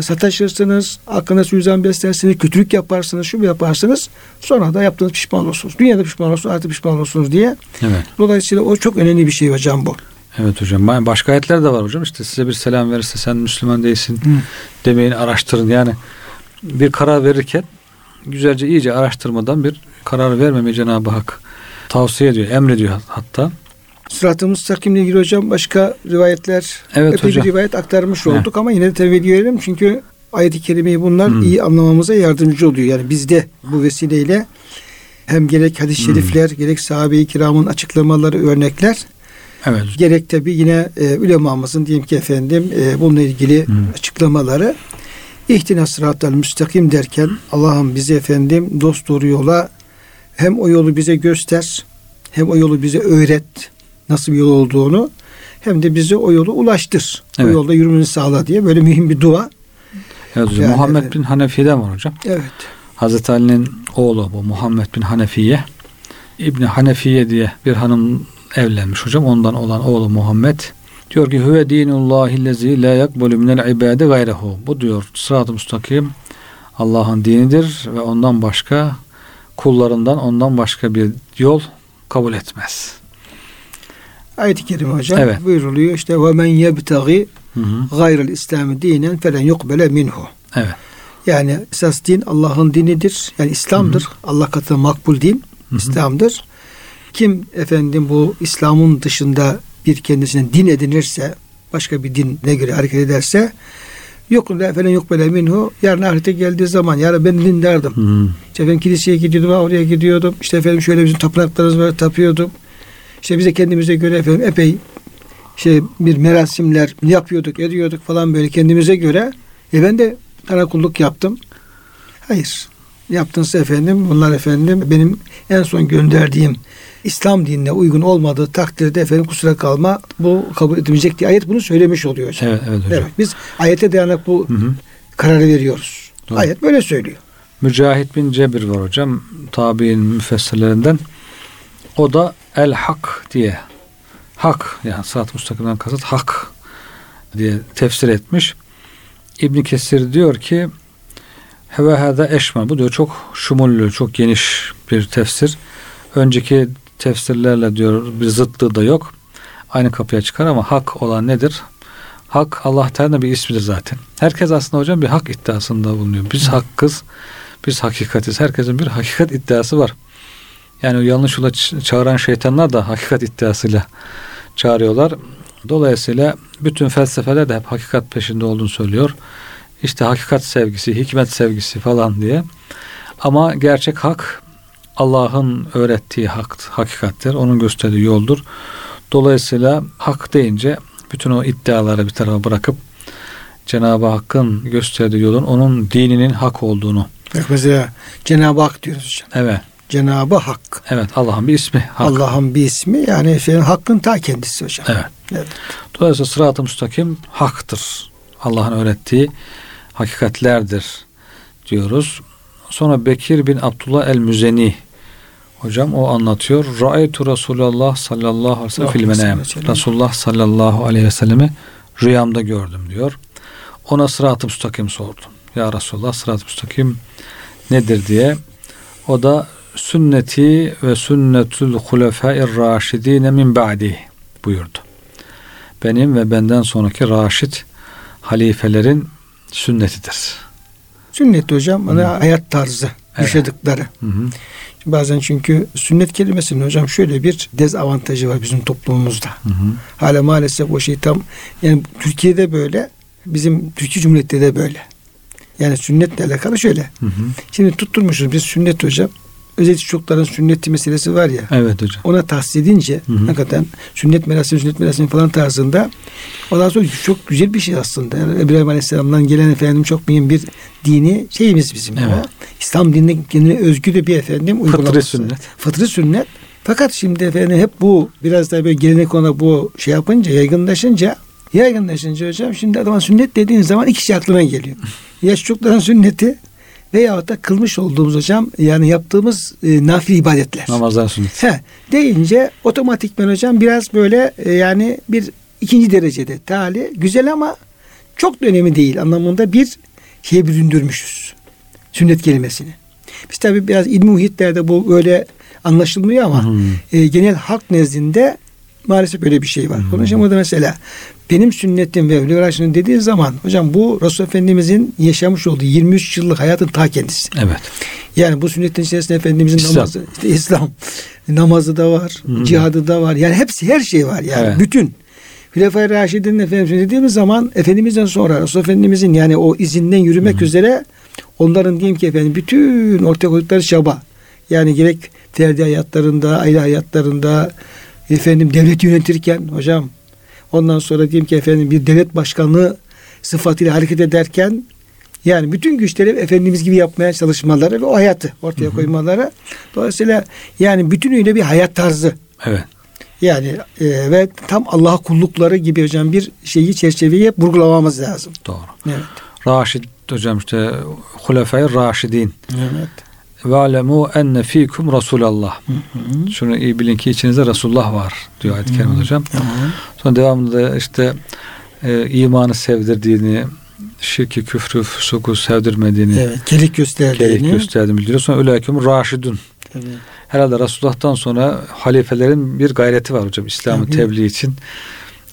sataşırsınız, hakkında suizan beslersiniz, kötülük yaparsınız, şu yaparsınız. Sonra da yaptığınız pişman olursunuz. Dünyada pişman olursunuz, artık pişman olursunuz diye. Evet. Dolayısıyla o çok önemli bir şey hocam bu. Evet hocam. Başka ayetler de var hocam. İşte size bir selam verirse sen Müslüman değilsin Hı. demeyin araştırın. Yani bir karar verirken güzelce iyice araştırmadan bir karar vermemeyi Cenab-ı Hak tavsiye ediyor, emrediyor hatta. Sırat-ı Müstakim'le ilgili hocam başka rivayetler evet, epey hocam. bir rivayet aktarmış olduk evet. ama yine de tevhid verelim çünkü ayet-i kerimeyi bunlar hmm. iyi anlamamıza yardımcı oluyor. Yani bizde bu vesileyle hem gerek hadis-i hmm. şerifler hmm. gerek sahabe-i kiramın açıklamaları örnekler evet. gerek tabi yine e, ulemamızın diyelim ki efendim e, bununla ilgili hmm. açıklamaları İhtina sıratel müstakim derken Allah'ım bizi efendim dost doğru yola hem o yolu bize göster hem o yolu bize öğret nasıl bir yol olduğunu hem de bizi o yolu ulaştır. Evet. O yolda yürümemizi sağla diye böyle mühim bir dua. Evet hocam. Yani, Muhammed bin Hanefi'den var hocam. Evet. Hazreti Ali'nin oğlu bu Muhammed bin Hanefiye İbni Hanefiye diye bir hanım evlenmiş hocam. Ondan olan oğlu Muhammed diyor ki huve dinullahi lezi la yakbulu minel ibade gayrehu. Bu diyor sırat-ı müstakim Allah'ın dinidir ve ondan başka kullarından ondan başka bir yol kabul etmez. Ayet-i kerime hocam Evet. buyuruluyor işte ve men yebtagi gayrel İslam'ı dinen felen yukbele minhu. Evet. Yani esas din Allah'ın dinidir. Yani İslam'dır. Allah katında makbul din İslam'dır. Kim efendim bu İslam'ın dışında bir kendisine din edinirse, başka bir dine göre hareket ederse yok efendim yok böyle minhu. Yarın ahirete geldiği zaman yarın ben dindardım. Hı. İşte ben kiliseye gidiyordum, oraya gidiyordum. İşte efendim şöyle bizim tapınaklarımız var, tapıyordum. İşte bize kendimize göre efendim epey şey bir merasimler yapıyorduk, ediyorduk falan böyle kendimize göre. E ben de sana kulluk yaptım. Hayır. Yaptınız efendim. Bunlar efendim benim en son gönderdiğim İslam dinine uygun olmadığı takdirde efendim kusura kalma bu kabul edilmeyecek diye ayet bunu söylemiş oluyor hocam. Evet, evet hocam. Evet, biz ayete dayanarak bu Hı hı. kararı veriyoruz. Doğru. Ayet böyle söylüyor. Mücahit bin Cebir var hocam. Tabi'in müfessirlerinden. O da el hak diye hak yani sırat-ı müstakimden kasıt hak diye tefsir etmiş. İbn Kesir diyor ki ve hâzâ eşme. Bu diyor çok şumullü, çok geniş bir tefsir. Önceki tefsirlerle diyor bir zıtlığı da yok. Aynı kapıya çıkar ama hak olan nedir? Hak Allah Teala'nın bir ismidir zaten. Herkes aslında hocam bir hak iddiasında bulunuyor. Biz hakkız, biz hakikatiz. Herkesin bir hakikat iddiası var. Yani o yanlış yola çağıran şeytanlar da hakikat iddiasıyla çağırıyorlar. Dolayısıyla bütün felsefeler de hep hakikat peşinde olduğunu söylüyor. İşte hakikat sevgisi, hikmet sevgisi falan diye. Ama gerçek hak Allah'ın öğrettiği hak, hakikattir. Onun gösterdiği yoldur. Dolayısıyla hak deyince bütün o iddiaları bir tarafa bırakıp Cenab-ı Hakk'ın gösterdiği yolun onun dininin hak olduğunu. Bak mesela Cenab-ı Hak diyoruz hocam. Evet. Cenab-ı Hak. Evet Allah'ın bir ismi. Hak. Allah'ın bir ismi yani efendim hakkın ta kendisi hocam. Evet. Evet. Dolayısıyla sırat-ı müstakim haktır. Allah'ın öğrettiği hakikatlerdir diyoruz. Sonra Bekir bin Abdullah el-Müzeni hocam o anlatıyor. Ra'aytu Resulullah sallallahu aleyhi ve sellem fil menem. Resulullah sallallahu aleyhi ve sellemi rüyamda gördüm diyor. Ona sırat-ı müstakim sordum. Ya Resulullah sırat-ı müstakim nedir diye. O da sünneti ve sünnetul hulefâir raşidine min ba'di buyurdu. Benim ve benden sonraki raşit halifelerin sünnetidir. Sünnet hocam bana hayat tarzı Evet. yaşadıkları. Hı hı. Bazen çünkü sünnet kelimesinin hocam şöyle bir dezavantajı var bizim toplumumuzda. Hı hı. Hala maalesef o şey tam yani Türkiye'de böyle bizim Türkiye Cumhuriyeti'de de böyle. Yani sünnetle alakalı şöyle. Hı hı. Şimdi tutturmuşuz biz sünnet hocam. Özellikle çocukların sünneti meselesi var ya. Evet hocam. Ona tahsis edince Hı hı. hakikaten sünnet merasimi sünnet merasimi falan tarzında ondan sonra çok güzel bir şey aslında. Yani İbrahim Aleyhisselam'dan gelen efendim çok mühim bir dini şeyimiz bizim. Evet. O. İslam dinine kendine özgü de bir efendim uygulaması. sünnet. Fıtri sünnet. Fakat şimdi efendim hep bu biraz da böyle gelenek ona bu şey yapınca yaygınlaşınca yaygınlaşınca hocam şimdi adama sünnet dediğin zaman iki şey aklına geliyor. ya çocukların sünneti veyahut da kılmış olduğumuz hocam yani yaptığımız e, nafile ibadetler. Namazdan sünnet. He, deyince otomatikman hocam biraz böyle e, yani bir ikinci derecede tali güzel ama çok da önemli değil anlamında bir şeye büründürmüşüz. Sünnet kelimesini. Biz tabi biraz ilmi muhitlerde bu öyle anlaşılmıyor ama Hı. e, genel halk nezdinde maalesef böyle bir şey var. Hı. Konuşamadı mesela benim sünnetim ve Evliya Raşid'in dediği zaman hocam bu Resul Efendimizin yaşamış olduğu 23 yıllık hayatın ta kendisi. Evet. Yani bu sünnetin içerisinde Efendimizin İslam. namazı, işte İslam namazı da var, Hı. cihadı da var. Yani hepsi her şey var yani Evet. bütün. Hilefai Raşidin Efendimiz dediğimiz zaman Efendimizden sonra Resul Efendimizin yani o izinden yürümek üzere onların diyeyim ki efendim bütün ortaya koydukları çaba yani gerek ferdi hayatlarında, aile hayatlarında efendim devlet yönetirken hocam ondan sonra diyeyim ki efendim bir devlet başkanlığı sıfatıyla hareket ederken yani bütün güçleri Efendimiz gibi yapmaya çalışmaları ve o hayatı ortaya koymaları. Dolayısıyla yani bütünüyle bir hayat tarzı. Evet. Yani e, ve tam Allah'a kullukları gibi hocam bir şeyi çerçeveyi hep vurgulamamız lazım. Doğru. Evet. Raşid hocam işte Hulefai Raşidin. Evet. Ve alemu enne fikum Resulallah. Şunu iyi bilin ki içinizde Resulullah var diyor ayet-i kerime hocam. Tamam. Sonra devamında işte e, imanı sevdirdiğini, şirki, küfrü, füsuku sevdirmediğini, Evet. Gelik gösterdiğini. gerek gösterdiğini bildiriyor. Sonra ülâküm raşidun. Evet. Herhalde Resulullah'tan sonra halifelerin bir gayreti var hocam. İslam'ı tebliğ için,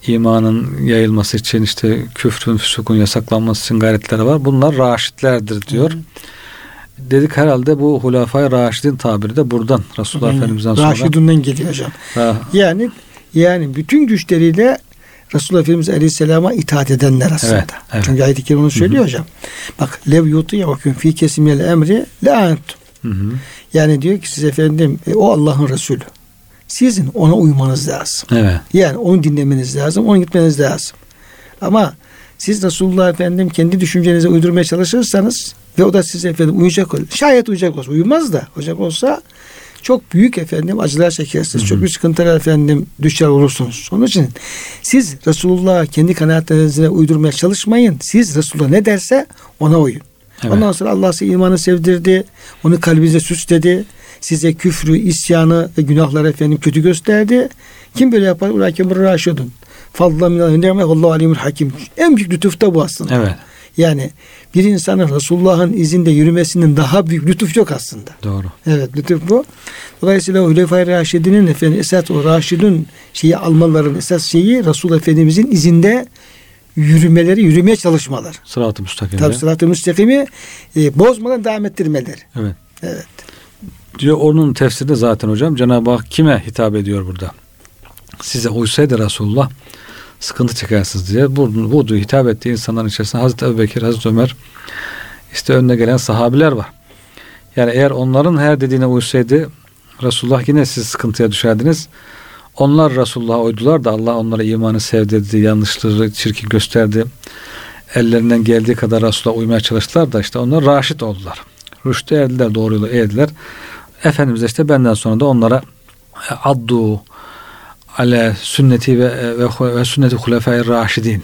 imanın yayılması için, işte küfrün, füsukun yasaklanması için gayretleri var. Bunlar raşitlerdir diyor. Dedik herhalde bu Hulafay Raşidin tabiri de buradan Resulullah Aynen. Efendimiz'den sonra. Raşidun'dan geliyor hocam. Ha, Yani yani bütün güçleriyle Resulullah Efendimiz Aleyhisselam'a itaat edenler aslında. Evet, evet. Çünkü ayet-i kerime onu söylüyor hocam. Bak lev yuti'ukum fi kesimil emri la. Yani diyor ki siz efendim e, o Allah'ın Resulü. Sizin ona uymanız lazım. Evet. Yani onu dinlemeniz lazım, onu gitmeniz lazım. Ama siz Resulullah efendim kendi düşüncenize uydurmaya çalışırsanız ve o da size efendim uyacak olur. Şayet uyacak olsa, uyumaz da uyacak olsa çok büyük efendim acılar çekersiniz. Çok büyük sıkıntılar efendim düşer olursunuz. Onun için siz Resulullah'a kendi kanaatlerinize uydurmaya çalışmayın. Siz Resulullah ne derse ona uyun. Evet. Ondan sonra Allah size imanı sevdirdi. Onu kalbinize süsledi. Size küfrü, isyanı ve günahları efendim kötü gösterdi. Kim böyle yapar? Ulakem raşidun. Fadla minallah ni'me Allahu alimul hakim. En büyük lütuf da bu aslında. Evet. Yani bir insanın Resulullah'ın izinde yürümesinin daha büyük lütuf yok aslında. Doğru. Evet lütuf bu. Dolayısıyla Hulefai Raşidinin efendim esas o Raşidun şeyi almaların esas şeyi Resul Efendimizin izinde yürümeleri, yürümeye çalışmalar. Sırat-ı müstakimde. Tabi sırat-ı müstakimi e, bozmadan devam ettirmeleri. Evet. Evet. Diyor onun tefsirde zaten hocam Cenab-ı Hak kime hitap ediyor burada? Size uysaydı Resulullah sıkıntı çekersiniz diye. Bu, bu hitap ettiği insanların içerisinde Hazreti Ebu Bekir, Hazreti Ömer işte önüne gelen sahabiler var. Yani eğer onların her dediğine uysaydı Resulullah yine siz sıkıntıya düşerdiniz. Onlar Resulullah'a uydular da Allah onlara imanı sevdirdi, yanlışları çirkin gösterdi. Ellerinden geldiği kadar Resulullah'a uymaya çalıştılar da işte onlar raşit oldular. Rüştü erdiler, doğru yolu eğdiler. Efendimiz işte benden sonra da onlara addu ale sünneti ve, ve, ve sünneti hulefai raşidin.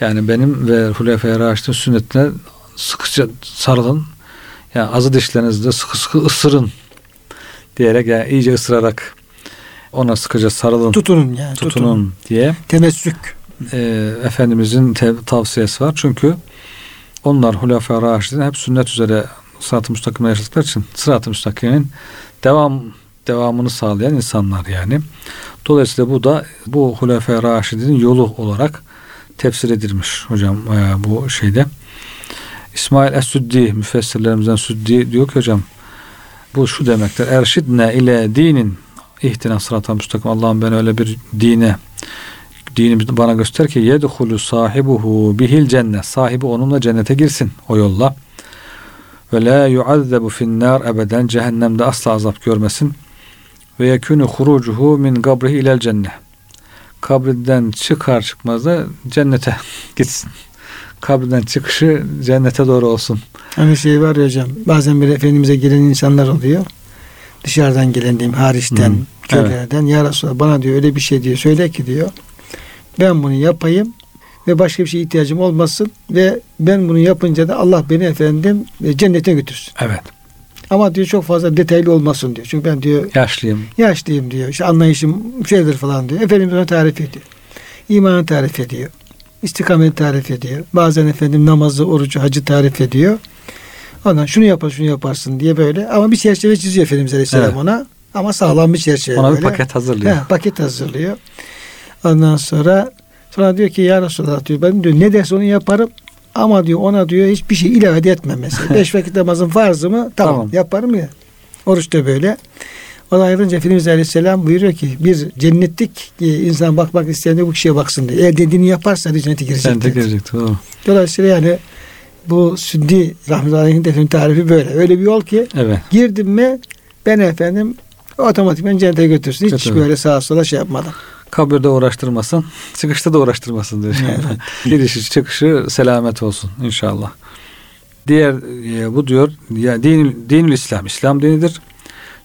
Yani benim ve hulefai raşidin sünnetine sıkıca sarılın. Yani azı dişlerinizde sıkı sıkı ısırın diyerek yani iyice ısırarak ona sıkıca sarılın, Tutunun yani. tutunun Tutunun. diye Temessük. e, Efendimizin te- tavsiyesi var. Çünkü onlar Hulefai Raşidin hep sünnet üzere sırat-ı müstakimde yaşadıkları için sırat-ı müstakimin devam devamını sağlayan insanlar yani. Dolayısıyla bu da bu Hulefai Raşidin yolu olarak tefsir edilmiş hocam e, bu şeyde. İsmail Es-Süddi müfessirlerimizden Süddi diyor ki hocam bu şu demektir. Erşidne ile dinin ihtina sırat-ı müstakim. Allah'ım ben öyle bir dine dini bana göster ki yedhulu sahibuhu bihil cennet. Sahibi onunla cennete girsin o yolla. Ve la yuazzebu finnar ebeden cehennemde asla azap görmesin. Ve yekunu hurucuhu min kabrihi ilel cennet. Kabrinden çıkar çıkmaz da cennete gitsin. Kabrinden çıkışı cennete doğru olsun. Hani şey var ya hocam bazen bir Efendimiz'e gelen insanlar oluyor. Dışarıdan gelen diyeyim hariçten, Hı. köylerden. Ya Resulallah bana diyor öyle bir şey diyor. Söyle ki diyor. Ben bunu yapayım ve başka bir şeye ihtiyacım olmasın ve ben bunu yapınca da Allah beni efendim e, cennete götürsün. Evet. Ama diyor çok fazla detaylı olmasın diyor. Çünkü ben diyor Yaşlıyım. yaşlıyım diyor. İşte anlayışım şeydir falan diyor. Efendimiz ona tarif ediyor. İmanı tarif ediyor. İstikameti tarif ediyor. Bazen efendim namazı, orucu, hacı tarif ediyor. Ondan şunu yapar, şunu yaparsın diye böyle. Ama bir çerçeve çiziyor Efendimiz Aleyhisselam Evet. ona. Ama sağlam bir çerçeve Ona bir böyle. paket hazırlıyor. He, paket hazırlıyor. Ondan sonra sonra diyor ki ya Resulallah diyor ben diyor ne derse onu yaparım ama diyor ona diyor hiçbir şey ilave de etmem mesela. Beş vakit namazın farzı mı? Tamam, Tamam. yaparım ya. Oruç da böyle. O da ayrıca Efendimiz Aleyhisselam buyuruyor ki bir cennetlik insan bakmak isteyen de bu kişiye baksın diyor. Eğer dediğini yaparsa cennete girecek. Cennete girecek. Doğru. Dolayısıyla yani bu Süddi Rahmetullahi Aleyh'in de tarifi böyle. Öyle bir yol ki Evet. girdim mi ben efendim otomatikman cennete götürsün. Hiç Götürür. böyle sağa sola şey yapmadan. Kabirde uğraştırmasın, çıkışta da uğraştırmasın diyor. Evet. Girişi çıkışı selamet olsun inşallah. Diğer e, bu diyor ya din, dinül İslam İslam dinidir.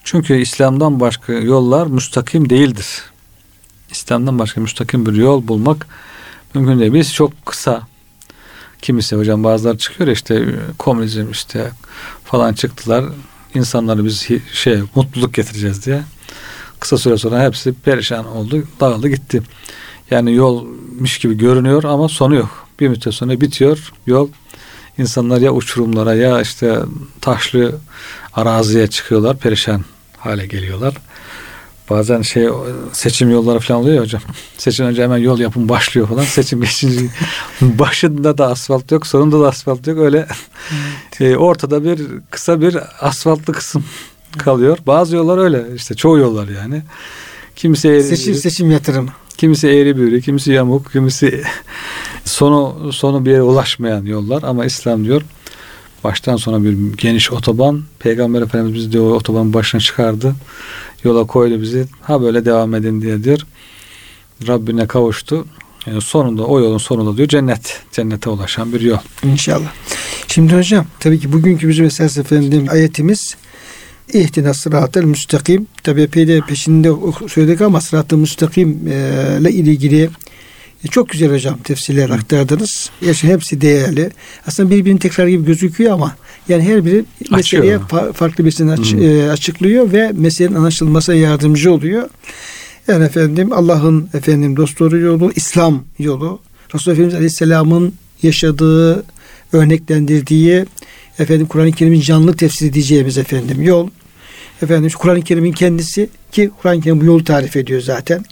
Çünkü İslam'dan başka yollar müstakim değildir. İslam'dan başka müstakim bir yol bulmak mümkün değil. Biz çok kısa Kimisi hocam bazıları çıkıyor işte komünizm işte falan çıktılar. İnsanları biz şey mutluluk getireceğiz diye. Kısa süre sonra hepsi perişan oldu, dağıldı gitti. Yani yolmuş gibi görünüyor ama sonu yok. Bir müddet sonra bitiyor yol. İnsanlar ya uçurumlara ya işte taşlı araziye çıkıyorlar, perişan hale geliyorlar. Bazen şey seçim yolları falan oluyor ya hocam. Seçim önce hemen yol yapım başlıyor falan. Seçim geçince başında da asfalt yok, sonunda da asfalt yok. Öyle evet. e, ortada bir kısa bir asfaltlı kısım kalıyor. Bazı yollar öyle işte çoğu yollar yani. Kimisi eğri seçim seçim yatırım. Kimisi eğri büğrü, kimisi yamuk, kimisi sonu sonu bir yere ulaşmayan yollar ama İslam diyor baştan sona bir geniş otoban. Peygamber Efendimiz bizi diyor otobanın başına çıkardı. Yola koydu bizi. Ha böyle devam edin diye diyor. Rabbine kavuştu. Yani sonunda o yolun sonunda diyor cennet. Cennete ulaşan bir yol. İnşallah. Şimdi hocam tabii ki bugünkü bizim esas efendim ayetimiz İhtina sıratel müstakim. Tabi epey peşinde söyledik ama sırat-ı müstakim ile ilgili e, çok güzel hocam tefsirler aktardınız. Gerçi hepsi değerli. Aslında birbirini tekrar gibi gözüküyor ama yani her biri Açıyor. meseleye fa- farklı bir aç- e, açıklıyor ve meselenin anlaşılmasına yardımcı oluyor. Yani efendim Allah'ın efendim dostları yolu, İslam yolu, Resulullah Efendimiz Aleyhisselam'ın yaşadığı, örneklendirdiği efendim Kur'an-ı Kerim'in canlı tefsir edeceğimiz efendim yol. Efendim Kur'an-ı Kerim'in kendisi ki Kur'an-ı Kerim bu yolu tarif ediyor zaten.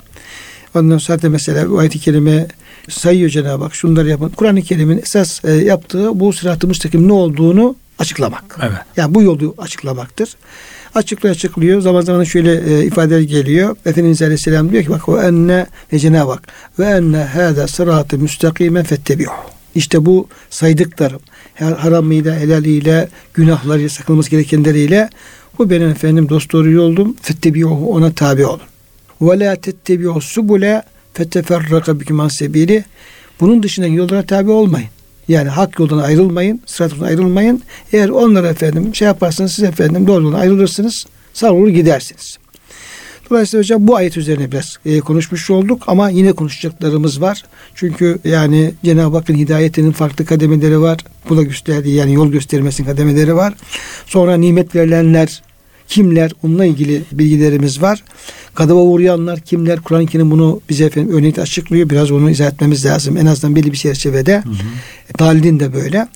Ondan sonra da mesela bu ayet-i kerime sayıyor Cenab-ı Hak şunları yapın. Kur'an-ı Kerim'in esas e, yaptığı bu sırat-ı müstakim ne olduğunu açıklamak. Evet. Yani bu yolu açıklamaktır. Açıklıyor açıklıyor. Zaman zaman şöyle e, ifadeler geliyor. Efendimiz Aleyhisselam diyor ki bak o enne ve Cenab-ı Hak ve enne hâdâ sıratı müstakimen fettebi'uh. İşte bu saydıklarım haramıyla, helaliyle, günahları, sakınması gerekenleriyle bu benim efendim dost doğru yoldum. Fettebi'uhu ona tabi olun. Ve la tettebi'u subule feteferraka bikum sebili. Bunun dışında yollara tabi olmayın. Yani hak yoldan ayrılmayın, sırat yoldan ayrılmayın. Eğer onlara efendim şey yaparsanız siz efendim doğru yoldan ayrılırsınız, savrulur gidersiniz. Dolayısıyla hocam bu ayet üzerine biraz e, konuşmuş olduk ama yine konuşacaklarımız var. Çünkü yani Cenab-ı Hakk'ın hidayetinin farklı kademeleri var. Bu da gösterdiği yani yol göstermesinin kademeleri var. Sonra nimet verilenler kimler onunla ilgili bilgilerimiz var. Kadava uğrayanlar kimler? Kur'an-ı Kerim bunu bize efendim örnekte açıklıyor. Biraz onu izah etmemiz lazım. En azından belli bir çerçevede. Hı hı. Dalilin de böyle.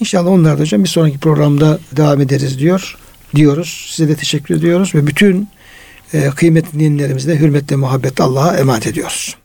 İnşallah onlar da hocam bir sonraki programda devam ederiz diyor. Diyoruz. Size de teşekkür ediyoruz ve bütün e, kıymetli dinlerimizle hürmetle muhabbetle Allah'a emanet ediyoruz.